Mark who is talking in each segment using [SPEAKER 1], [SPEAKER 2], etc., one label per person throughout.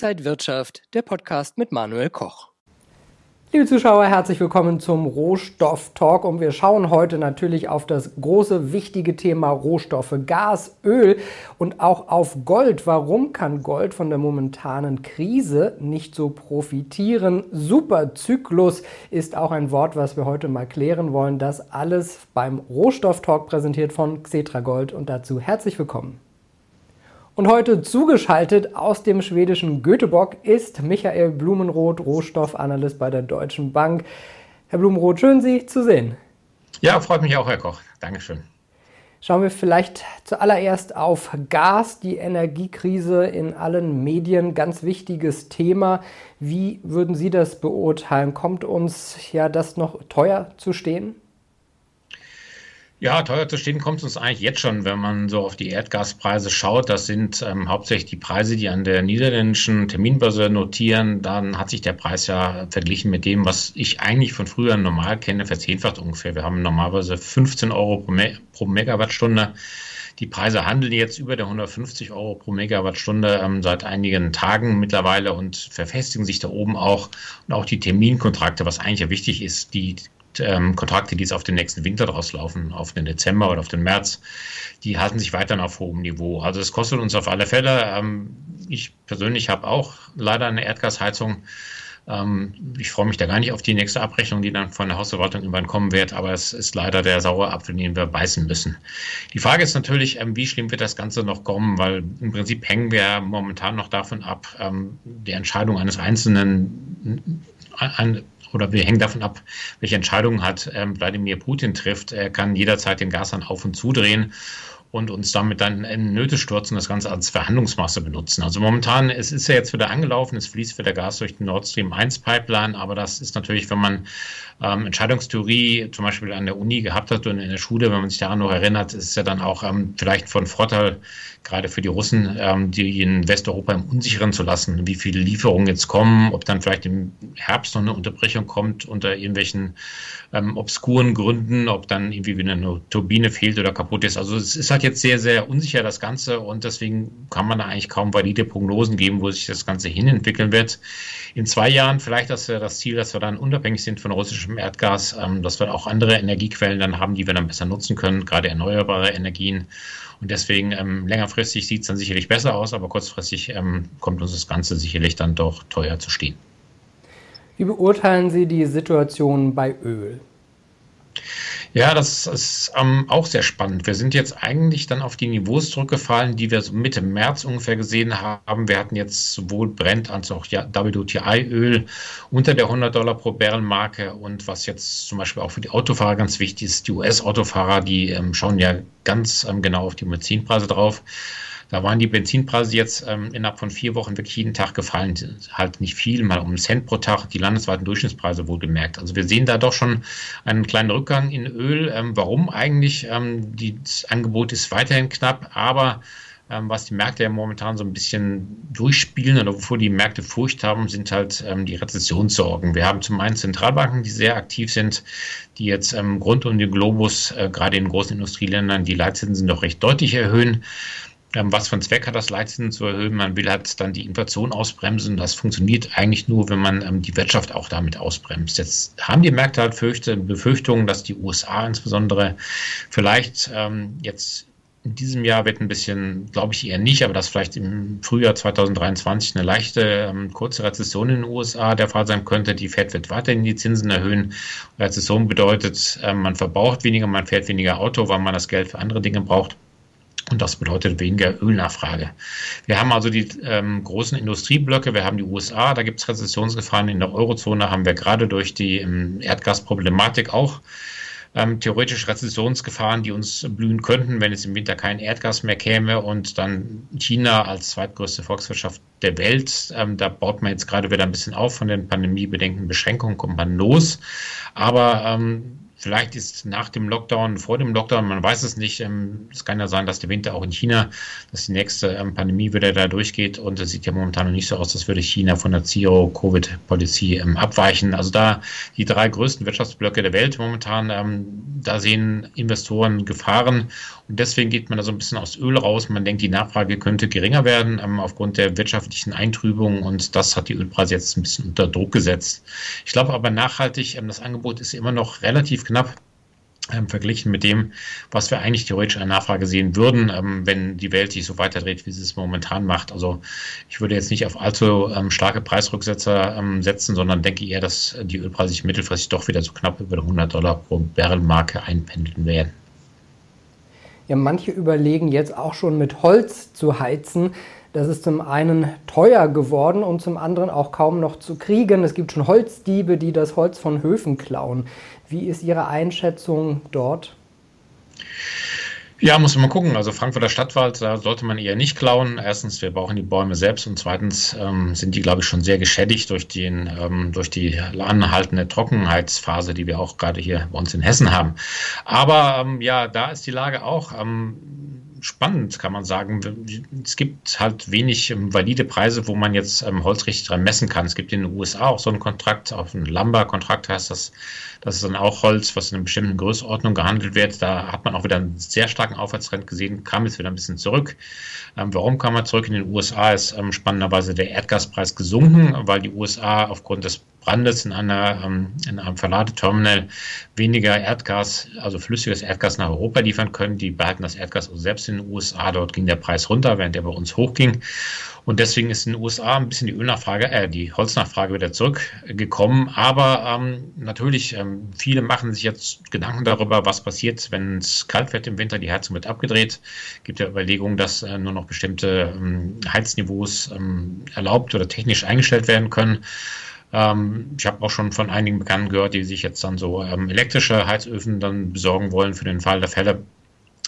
[SPEAKER 1] Inside Wirtschaft, der Podcast mit Manuel Koch.
[SPEAKER 2] Liebe Zuschauer, herzlich willkommen zum Rohstoff-Talk und wir schauen heute natürlich auf das große, wichtige Thema Rohstoffe, Gas, Öl und auch auf Gold. Warum kann Gold von der momentanen Krise nicht so profitieren? Superzyklus ist auch ein Wort, was wir heute mal klären wollen. Das alles beim Rohstoff-Talk präsentiert von Xetra Gold und dazu herzlich willkommen. Und heute zugeschaltet aus dem schwedischen Göteborg ist Michael Blumenroth, Rohstoffanalyst bei der Deutschen Bank. Herr Blumenroth, schön Sie zu sehen.
[SPEAKER 3] Ja, freut mich auch, Herr Koch. Dankeschön.
[SPEAKER 2] Schauen wir vielleicht zuallererst auf Gas, die Energiekrise in allen Medien, ganz wichtiges Thema. Wie würden Sie das beurteilen? Kommt uns ja das noch teuer zu stehen?
[SPEAKER 3] Ja, teuer zu stehen kommt es uns eigentlich jetzt schon, wenn man so auf die Erdgaspreise schaut. Das sind ähm, hauptsächlich die Preise, die an der niederländischen Terminbörse notieren. Dann hat sich der Preis ja verglichen mit dem, was ich eigentlich von früher normal kenne, verzehnfacht ungefähr. Wir haben normalerweise 15 Euro pro, Me pro Megawattstunde. Die Preise handeln jetzt über der 150 Euro pro Megawattstunde ähm, seit einigen Tagen mittlerweile und verfestigen sich da oben auch. Und auch die Terminkontrakte, was eigentlich ja wichtig ist, die ähm, Kontrakte, die jetzt auf den nächsten Winter draus laufen, auf den Dezember oder auf den März, die halten sich weiterhin auf hohem Niveau. Also es kostet uns auf alle Fälle. Ähm, ich persönlich habe auch leider eine Erdgasheizung. Ähm, ich freue mich da gar nicht auf die nächste Abrechnung, die dann von der Hausverwaltung irgendwann kommen wird, aber es ist leider der saure Apfel, den wir beißen müssen. Die Frage ist natürlich, ähm, wie schlimm wird das Ganze noch kommen, weil im Prinzip hängen wir momentan noch davon ab, ähm, die Entscheidung eines Einzelnen, ein, oder wir hängen davon ab, welche Entscheidungen hat ähm, Wladimir Putin trifft. Er kann jederzeit den Gashahn auf und zudrehen und uns damit dann in Nöte stürzen, das Ganze als Verhandlungsmasse benutzen. Also momentan, es ist ja jetzt wieder angelaufen, es fließt wieder Gas durch den Nord Stream 1 Pipeline, aber das ist natürlich, wenn man ähm, Entscheidungstheorie zum Beispiel an der Uni gehabt hat und in der Schule, wenn man sich daran noch erinnert, ist es ja dann auch ähm, vielleicht von Vorteil, gerade für die Russen, ähm, die in Westeuropa im Unsicheren zu lassen, wie viele Lieferungen jetzt kommen, ob dann vielleicht im Herbst noch eine Unterbrechung kommt unter irgendwelchen ähm, obskuren Gründen, ob dann irgendwie wieder eine Turbine fehlt oder kaputt ist. Also es ist halt jetzt sehr, sehr unsicher das Ganze und deswegen kann man da eigentlich kaum valide Prognosen geben, wo sich das Ganze hinentwickeln wird. In zwei Jahren vielleicht das, das Ziel, dass wir dann unabhängig sind von russischem Erdgas, ähm, dass wir auch andere Energiequellen dann haben, die wir dann besser nutzen können, gerade erneuerbare Energien. Und deswegen ähm, längerfristig sieht es dann sicherlich besser aus, aber kurzfristig ähm, kommt uns das Ganze sicherlich dann doch teuer zu stehen.
[SPEAKER 2] Wie beurteilen Sie die Situation bei Öl?
[SPEAKER 3] Ja, das ist ähm, auch sehr spannend. Wir sind jetzt eigentlich dann auf die Niveaus zurückgefallen, die wir so Mitte März ungefähr gesehen haben. Wir hatten jetzt sowohl Brent als auch WTI-Öl unter der 100 Dollar pro Barrel-Marke. Und was jetzt zum Beispiel auch für die Autofahrer ganz wichtig ist, die US-Autofahrer, die ähm, schauen ja ganz ähm, genau auf die Benzinpreise drauf. Da waren die Benzinpreise jetzt ähm, innerhalb von vier Wochen wirklich jeden Tag gefallen. Halt nicht viel, mal um einen Cent pro Tag, die landesweiten Durchschnittspreise wohl gemerkt. Also wir sehen da doch schon einen kleinen Rückgang in Öl. Ähm, warum eigentlich? Ähm, das Angebot ist weiterhin knapp, aber ähm, was die Märkte ja momentan so ein bisschen durchspielen oder wovor die Märkte Furcht haben, sind halt ähm, die Rezessionssorgen. Wir haben zum einen Zentralbanken, die sehr aktiv sind, die jetzt ähm, rund um den Globus, äh, gerade in großen Industrieländern, die Leitzinsen doch recht deutlich erhöhen. Was für einen Zweck hat das Leitzinsen zu erhöhen? Man will halt dann die Inflation ausbremsen. Das funktioniert eigentlich nur, wenn man ähm, die Wirtschaft auch damit ausbremst. Jetzt haben die Märkte halt Fürchte, Befürchtungen, dass die USA insbesondere vielleicht ähm, jetzt in diesem Jahr wird ein bisschen, glaube ich eher nicht, aber dass vielleicht im Frühjahr 2023 eine leichte ähm, kurze Rezession in den USA der Fall sein könnte. Die Fed wird weiterhin die Zinsen erhöhen. Rezession bedeutet, ähm, man verbraucht weniger, man fährt weniger Auto, weil man das Geld für andere Dinge braucht. Und das bedeutet weniger Ölnachfrage. Wir haben also die ähm, großen Industrieblöcke, wir haben die USA, da gibt es Rezessionsgefahren. In der Eurozone haben wir gerade durch die ähm, Erdgasproblematik auch ähm, theoretisch Rezessionsgefahren, die uns blühen könnten, wenn es im Winter kein Erdgas mehr käme und dann China als zweitgrößte Volkswirtschaft der Welt. Ähm, da baut man jetzt gerade wieder ein bisschen auf von den Pandemiebedenken, Beschränkungen kommt man los. Aber ähm, Vielleicht ist nach dem Lockdown, vor dem Lockdown, man weiß es nicht. Ähm, es kann ja sein, dass der Winter auch in China, dass die nächste ähm, Pandemie wieder da durchgeht. Und es sieht ja momentan noch nicht so aus, als würde China von der Zero-Covid-Policy ähm, abweichen. Also da die drei größten Wirtschaftsblöcke der Welt momentan, da sehen Investoren Gefahren. Und deswegen geht man da so ein bisschen aus Öl raus. Man denkt, die Nachfrage könnte geringer werden aufgrund der wirtschaftlichen Eintrübung. Und das hat die Ölpreise jetzt ein bisschen unter Druck gesetzt. Ich glaube aber nachhaltig, das Angebot ist immer noch relativ knapp ähm, verglichen mit dem, was wir eigentlich theoretisch an Nachfrage sehen würden, ähm, wenn die Welt sich so weiterdreht, wie sie es momentan macht. Also ich würde jetzt nicht auf allzu ähm, starke Preisrücksetzer ähm, setzen, sondern denke eher, dass die Ölpreise sich mittelfristig doch wieder so knapp über 100 Dollar pro Barrelmarke einpendeln werden.
[SPEAKER 2] Ja, manche überlegen jetzt auch schon mit Holz zu heizen. Das ist zum einen teuer geworden und zum anderen auch kaum noch zu kriegen. Es gibt schon Holzdiebe, die das Holz von Höfen klauen. Wie ist Ihre Einschätzung dort?
[SPEAKER 3] Ja, muss man gucken. Also Frankfurter Stadtwald, da sollte man eher nicht klauen. Erstens, wir brauchen die Bäume selbst und zweitens ähm, sind die, glaube ich, schon sehr geschädigt durch, den, ähm, durch die anhaltende Trockenheitsphase, die wir auch gerade hier bei uns in Hessen haben. Aber ähm, ja, da ist die Lage auch ähm, spannend, kann man sagen. Es gibt halt wenig ähm, valide Preise, wo man jetzt ähm, Holz richtig dran messen kann. Es gibt in den USA auch so einen Kontrakt, auf einen Lumber-Kontrakt heißt das. Das ist dann auch Holz, was in einer bestimmten Größenordnung gehandelt wird. Da hat man auch wieder einen sehr starken Aufwärtstrend gesehen, kam jetzt wieder ein bisschen zurück. Ähm, warum kam er zurück? In den USA ist ähm, spannenderweise der Erdgaspreis gesunken, weil die USA aufgrund des Brandes in, einer, ähm, in einem Verladeterminal weniger Erdgas, also flüssiges Erdgas nach Europa liefern können. Die behalten das Erdgas selbst in den USA. Dort ging der Preis runter, während der bei uns hochging. Und deswegen ist in den USA ein bisschen die Ölnachfrage, äh, die Holznachfrage wieder zurückgekommen. Aber ähm, natürlich, ähm, viele machen sich jetzt Gedanken darüber, was passiert, wenn es kalt wird im Winter, die Heizung wird abgedreht. Es gibt ja Überlegungen, dass äh, nur noch bestimmte ähm, Heizniveaus ähm, erlaubt oder technisch eingestellt werden können. Ähm, ich habe auch schon von einigen Bekannten gehört, die sich jetzt dann so ähm, elektrische Heizöfen dann besorgen wollen für den Fall der Fälle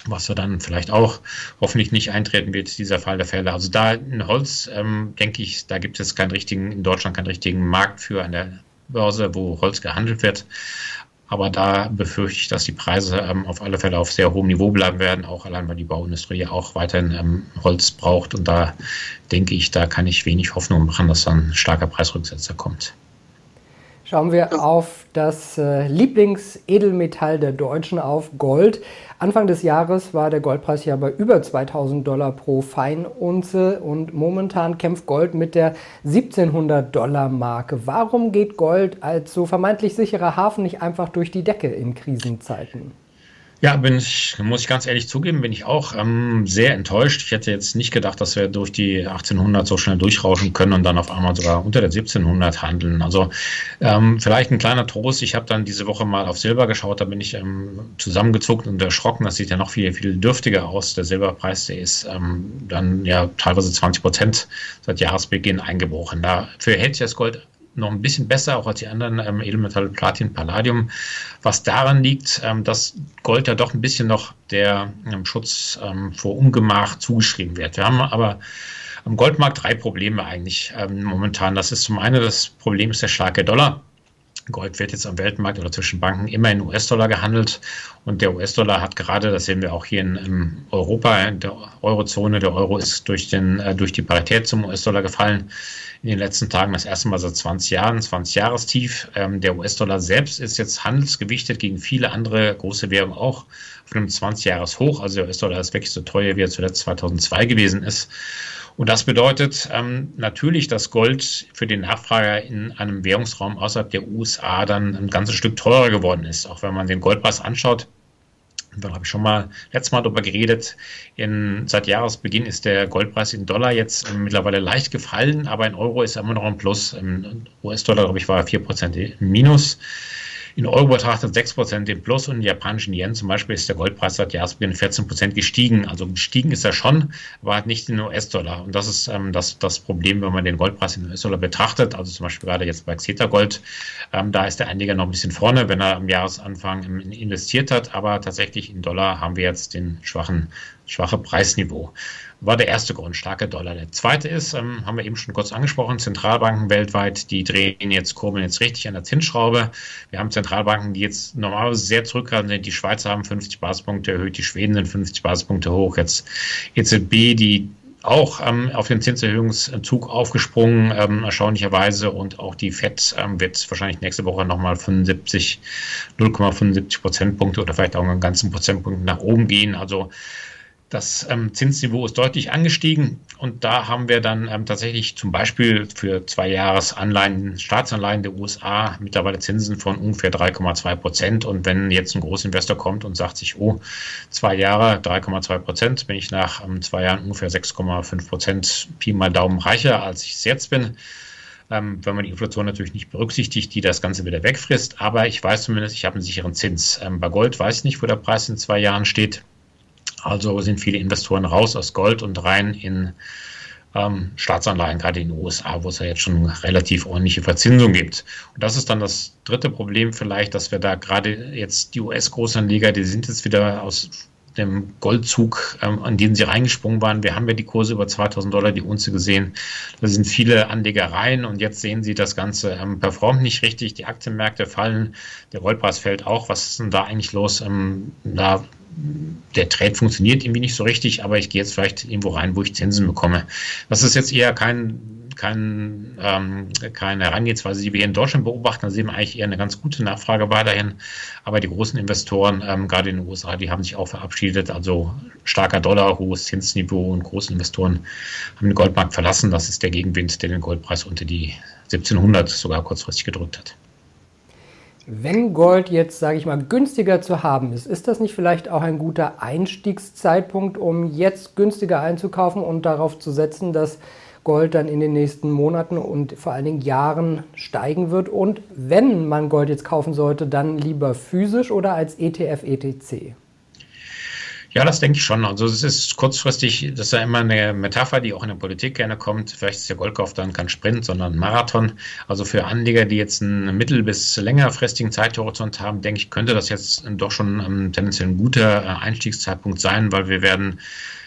[SPEAKER 3] was wir dann vielleicht auch hoffentlich nicht eintreten wird, dieser Fall der Fälle. Also da in Holz, ähm, denke ich, da gibt es keinen richtigen, in Deutschland keinen richtigen Markt für an der Börse, wo Holz gehandelt wird. Aber da befürchte ich, dass die Preise ähm, auf alle Fälle auf sehr hohem Niveau bleiben werden, auch allein weil die Bauindustrie ja auch weiterhin ähm, Holz braucht. Und da denke ich, da kann ich wenig Hoffnung machen, dass dann ein starker Preisrücksetzer kommt.
[SPEAKER 2] Schauen wir auf das äh, Lieblingsedelmetall der Deutschen, auf Gold. Anfang des Jahres war der Goldpreis ja bei über 2000 Dollar pro Feinunze und momentan kämpft Gold mit der 1700 Dollar Marke. Warum geht Gold als so vermeintlich sicherer Hafen nicht einfach durch die Decke in Krisenzeiten?
[SPEAKER 3] Ja, bin ich, muss ich ganz ehrlich zugeben, bin ich auch ähm, sehr enttäuscht. Ich hätte jetzt nicht gedacht, dass wir durch die 1800 so schnell durchrauschen können und dann auf einmal sogar unter der 1700 handeln. Also ähm, vielleicht ein kleiner Trost. Ich habe dann diese Woche mal auf Silber geschaut, da bin ich ähm, zusammengezuckt und erschrocken. Das sieht ja noch viel, viel dürftiger aus. Der Silberpreis, der ist ähm, dann ja teilweise 20 Prozent seit Jahresbeginn eingebrochen. Dafür hält sich das Gold noch ein bisschen besser, auch als die anderen ähm, Edelmetalle Platin, Palladium, was daran liegt, ähm, dass Gold ja doch ein bisschen noch der ähm, Schutz ähm, vor Ungemach zugeschrieben wird. Wir haben aber am Goldmarkt drei Probleme eigentlich ähm, momentan. Das ist zum einen das Problem ist der starke Dollar. Gold wird jetzt am Weltmarkt oder zwischen Banken immer in US-Dollar gehandelt. Und der US-Dollar hat gerade, das sehen wir auch hier in, in, Europa, in der Eurozone, der Euro ist durch, den, äh, durch die Parität zum US-Dollar gefallen in den letzten Tagen das erste Mal seit 20 Jahren, 20 Jahrestief. Ähm, der US-Dollar selbst ist jetzt handelsgewichtet gegen viele andere große Währungen auch auf einem 20-Jahres-Hoch. Also der US-Dollar ist wirklich so teuer, wie er zuletzt 2002 gewesen ist. Und das bedeutet ähm, natürlich, dass Gold für den Nachfrager in einem Währungsraum außerhalb der USA dann ein ganzes Stück teurer geworden ist. Auch wenn man den Goldpreis anschaut, da habe ich schon mal letztes Mal darüber geredet. In, seit Jahresbeginn ist der Goldpreis in Dollar jetzt äh, mittlerweile leicht gefallen, aber in Euro ist er immer noch ein Plus. Im US-Dollar, glaube ich, war er 4% im Minus in Euro betrachtet 6% im Plus und in japanischen Yen zum Beispiel ist der Goldpreis seit Jahresbeginn 14% gestiegen. Also gestiegen ist er schon, aber halt nicht in US-Dollar. Und das ist ähm, das, das Problem, wenn man den Goldpreis in US-Dollar betrachtet. Also zum Beispiel gerade jetzt bei Xeta Gold, ähm, da ist der Einleger noch ein bisschen vorne, wenn er am Jahresanfang investiert hat. Aber tatsächlich in Dollar haben wir jetzt den schwachen schwache Preisniveau. War der erste Grund, starker Dollar. Der zweite ist, ähm, haben wir eben schon kurz angesprochen, Zentralbanken weltweit, die drehen jetzt, kurbeln jetzt richtig an der Zinsschraube. Wir haben Zentralbanken, die jetzt normalerweise sehr zurückhaltend sind. Die Schweizer haben 50 Basispunkte erhöht, die Schweden sind 50 Basispunkte hoch. Jetzt EZB, die auch ähm, auf den Zinserhöhungszug aufgesprungen, ähm, erstaunlicherweise. Und auch die FED ähm, wird wahrscheinlich nächste Woche nochmal 75, 0,75 Prozentpunkte oder vielleicht auch einen ganzen Prozentpunkt nach oben gehen. Also das ähm, Zinsniveau ist deutlich angestiegen und da haben wir dann ähm, tatsächlich zum Beispiel für zwei Jahresanleihen, Staatsanleihen der USA mittlerweile Zinsen von ungefähr 3,2 Prozent. Und wenn jetzt ein Großinvestor kommt und sagt sich, oh, zwei Jahre 3,2 Prozent, bin ich nach ähm, zwei Jahren ungefähr 6,5 Prozent Pi mal Daumen reicher, als ich es jetzt bin. Ähm, wenn man die Inflation natürlich nicht berücksichtigt, die das Ganze wieder wegfrisst. Aber ich weiß zumindest, ich habe einen sicheren Zins. Ähm, bei Gold weiß ich nicht, wo der Preis in zwei Jahren steht. Also sind viele Investoren raus aus Gold und rein in ähm, Staatsanleihen, gerade in den USA, wo es ja jetzt schon relativ ordentliche Verzinsung gibt. Und das ist dann das dritte Problem vielleicht, dass wir da gerade jetzt die US-Großanleger, die sind jetzt wieder aus dem Goldzug, ähm, an den sie reingesprungen waren. Wir haben ja die Kurse über 2000 Dollar die Unze gesehen. Da sind viele Anlegereien und jetzt sehen sie, das Ganze ähm, performt nicht richtig. Die Aktienmärkte fallen, der Goldpreis fällt auch. Was ist denn da eigentlich los? Ähm, da der Trade funktioniert irgendwie nicht so richtig, aber ich gehe jetzt vielleicht irgendwo rein, wo ich Zinsen bekomme. Das ist jetzt eher kein, kein, ähm, keine Herangehensweise, die wir hier in Deutschland beobachten. Da sehen wir eigentlich eher eine ganz gute Nachfrage weiterhin. Aber die großen Investoren, ähm, gerade in den USA, die haben sich auch verabschiedet. Also starker Dollar, hohes Zinsniveau und große Investoren haben den Goldmarkt verlassen. Das ist der Gegenwind, der den Goldpreis unter die 1700 sogar kurzfristig gedrückt hat.
[SPEAKER 2] Wenn Gold jetzt, sage ich mal, günstiger zu haben ist, ist das nicht vielleicht auch ein guter Einstiegszeitpunkt, um jetzt günstiger einzukaufen und darauf zu setzen, dass Gold dann in den nächsten Monaten und vor allen Dingen Jahren steigen wird? Und wenn man Gold jetzt kaufen sollte, dann lieber physisch oder als ETF, ETC?
[SPEAKER 3] Ja, das denke ich schon. Also es ist kurzfristig, das ist ja immer eine Metapher, die auch in der Politik gerne kommt. Vielleicht ist der Goldkauf dann kein Sprint, sondern ein Marathon. Also für Anleger, die jetzt einen mittel- bis längerfristigen Zeithorizont haben, denke ich, könnte das jetzt doch schon ähm, tendenziell ein guter äh, Einstiegszeitpunkt sein, weil wir werden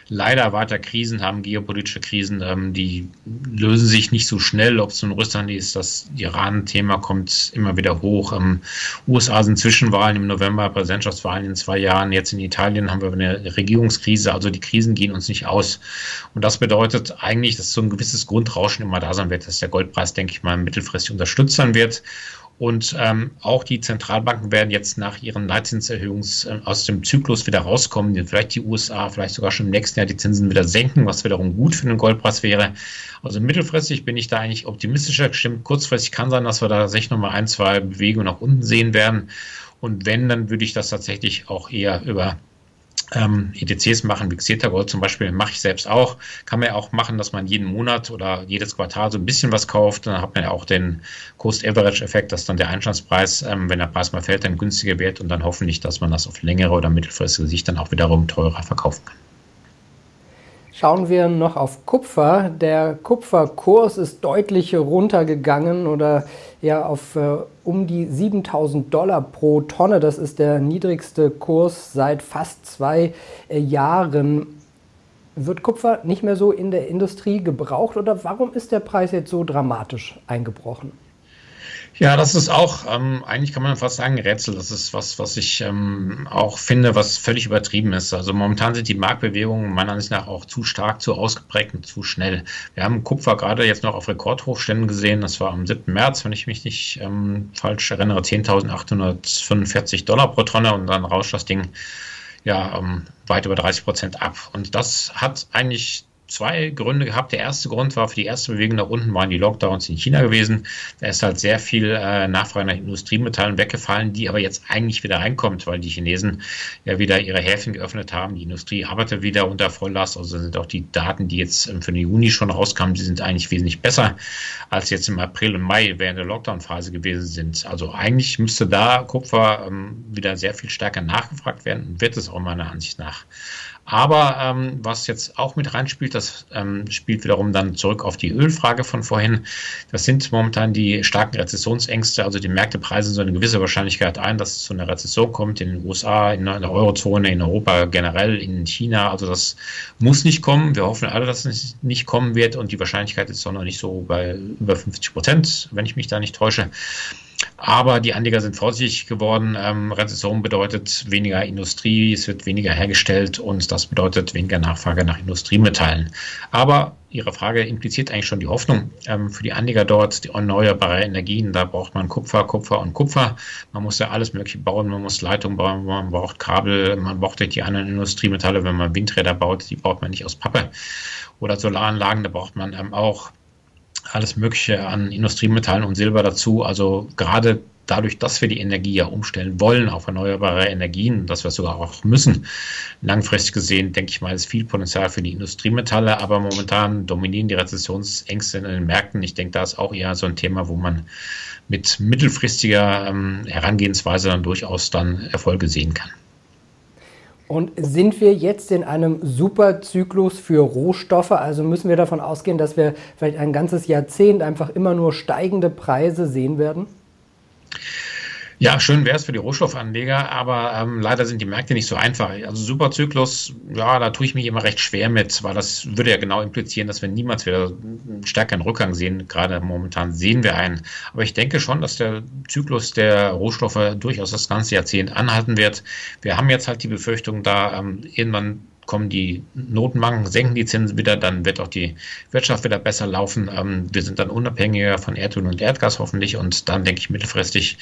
[SPEAKER 3] leider weiter Krisen haben, geopolitische Krisen, ähm, die lösen sich nicht so schnell, ob es nun Russland ist, das Iran-Thema kommt immer wieder hoch. Ähm, USA sind Zwischenwahlen im November, Präsidentschaftswahlen in zwei Jahren. Jetzt in Italien haben wir eine Regierungskrise, also die Krisen gehen uns nicht aus. Und das bedeutet eigentlich, dass so ein gewisses Grundrauschen immer da sein wird, dass der Goldpreis, denke ich mal, mittelfristig unterstützt sein wird. Und ähm, auch die Zentralbanken werden jetzt nach ihren Leitzinserhöhungen äh, aus dem Zyklus wieder rauskommen. Vielleicht die USA, vielleicht sogar schon im nächsten Jahr die Zinsen wieder senken, was wiederum gut für den Goldpreis wäre. Also mittelfristig bin ich da eigentlich optimistischer gestimmt. Kurzfristig kann sein, dass wir da sich nochmal ein, zwei Bewegungen nach unten sehen werden. Und wenn, dann würde ich das tatsächlich auch eher über ähm, ETCs machen, wie Xeta Gold zum Beispiel, mache ich selbst auch. Kann man ja auch machen, dass man jeden Monat oder jedes Quartal so ein bisschen was kauft. Dann hat man ja auch den Cost-Average-Effekt, dass dann der Einstandspreis, ähm, wenn der Preis mal fällt, dann günstiger wird und dann hoffentlich, dass man das auf längere oder mittelfristige Sicht dann auch wiederum teurer verkaufen kann.
[SPEAKER 2] Schauen wir noch auf Kupfer. Der Kupferkurs ist deutlich runtergegangen oder ja auf äh, um die 7000 Dollar pro Tonne. Das ist der niedrigste Kurs seit fast zwei äh, Jahren. Wird Kupfer nicht mehr so in der Industrie gebraucht oder warum ist der Preis jetzt so dramatisch eingebrochen?
[SPEAKER 3] Ja, das ist auch, ähm, eigentlich kann man fast sagen, Rätsel. Das ist was, was ich ähm, auch finde, was völlig übertrieben ist. Also momentan sind die Marktbewegungen meiner Ansicht nach auch zu stark, zu ausgeprägt und zu schnell. Wir haben Kupfer gerade jetzt noch auf Rekordhochständen gesehen. Das war am 7. März, wenn ich mich nicht ähm, falsch erinnere, 10.845 Dollar pro Tonne und dann rauscht das Ding ja ähm, weit über 30 Prozent ab. Und das hat eigentlich zwei Gründe gehabt. Der erste Grund war für die erste Bewegung nach unten waren die Lockdowns in China gewesen. Da ist halt sehr viel äh, Nachfrage nach Industriemetallen weggefallen, die aber jetzt eigentlich wieder reinkommt, weil die Chinesen ja wieder ihre Häfen geöffnet haben. Die Industrie arbeitet wieder unter Volllast. Also sind auch die Daten, die jetzt ähm, für den Juni schon rauskamen, die sind eigentlich wesentlich besser als jetzt im April und Mai während der Lockdown-Phase gewesen sind. Also eigentlich müsste da Kupfer ähm, wieder sehr viel stärker nachgefragt werden und wird es auch meiner Ansicht nach. Aber ähm, was jetzt auch mit reinspielt, das ähm, spielt wiederum dann zurück auf die Ölfrage von vorhin. Das sind momentan die starken Rezessionsängste. Also die Märkte preisen so eine gewisse Wahrscheinlichkeit ein, dass es zu einer Rezession kommt in den USA, in der Eurozone, in Europa generell, in China. Also das muss nicht kommen. Wir hoffen alle, dass es nicht kommen wird und die Wahrscheinlichkeit ist auch noch nicht so bei über 50 Prozent, wenn ich mich da nicht täusche. Aber die Anleger sind vorsichtig geworden. Ähm, Rezession bedeutet weniger Industrie, es wird weniger hergestellt und das bedeutet weniger Nachfrage nach Industriemetallen. Aber Ihre Frage impliziert eigentlich schon die Hoffnung ähm, für die Anleger dort, die erneuerbare Energien. Da braucht man Kupfer, Kupfer und Kupfer. Man muss ja alles Mögliche bauen. Man muss Leitungen bauen, man braucht Kabel, man braucht die anderen Industriemetalle. Wenn man Windräder baut, die baut man nicht aus Pappe. Oder Solaranlagen, da braucht man ähm, auch alles Mögliche an Industriemetallen und Silber dazu. Also gerade dadurch, dass wir die Energie ja umstellen wollen auf erneuerbare Energien, dass wir es sogar auch müssen, langfristig gesehen, denke ich mal, ist viel Potenzial für die Industriemetalle, aber momentan dominieren die Rezessionsängste in den Märkten. Ich denke, da ist auch eher so ein Thema, wo man mit mittelfristiger ähm, Herangehensweise dann durchaus dann Erfolge sehen kann.
[SPEAKER 2] Und sind wir jetzt in einem Superzyklus für Rohstoffe? Also müssen wir davon ausgehen, dass wir vielleicht ein ganzes Jahrzehnt einfach immer nur steigende Preise sehen werden?
[SPEAKER 3] Ja, schön wäre es für die Rohstoffanleger, aber ähm, leider sind die Märkte nicht so einfach. Also Superzyklus, ja, da tue ich mich immer recht schwer mit, weil das würde ja genau implizieren, dass wir niemals wieder einen stärkeren Rückgang sehen. Gerade momentan sehen wir einen. Aber ich denke schon, dass der Zyklus der Rohstoffe durchaus das ganze Jahrzehnt anhalten wird. Wir haben jetzt halt die Befürchtung, da ähm, irgendwann kommen die Notenbanken, senken die Zinsen wieder, dann wird auch die Wirtschaft wieder besser laufen. Ähm, wir sind dann unabhängiger von Erdöl und Erdgas hoffentlich und dann denke ich mittelfristig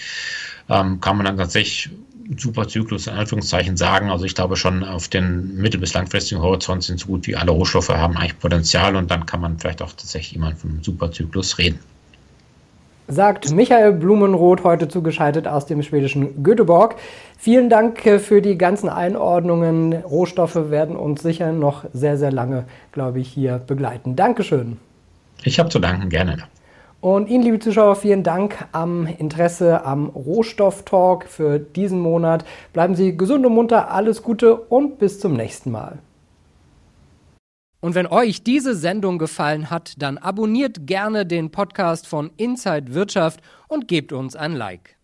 [SPEAKER 3] ähm, kann man dann tatsächlich super Zyklus in Anführungszeichen sagen. Also ich glaube schon auf den mittel- bis langfristigen Horizont sind so gut wie alle Rohstoffe haben eigentlich Potenzial und dann kann man vielleicht auch tatsächlich immer von einem Superzyklus reden
[SPEAKER 2] sagt Michael Blumenroth, heute zugeschaltet aus dem schwedischen Göteborg. Vielen Dank äh, für die ganzen Einordnungen. Rohstoffe werden uns sicher noch sehr, sehr lange, glaube ich, hier begleiten. Dankeschön.
[SPEAKER 3] Ich habe zu danken, gerne.
[SPEAKER 2] Und Ihnen, liebe Zuschauer, vielen Dank am Interesse am Rohstofftalk für diesen Monat. Bleiben Sie gesund und munter, alles Gute und bis zum nächsten Mal. Und wenn euch diese Sendung gefallen hat, dann abonniert gerne den Podcast von Inside Wirtschaft und gebt uns ein Like.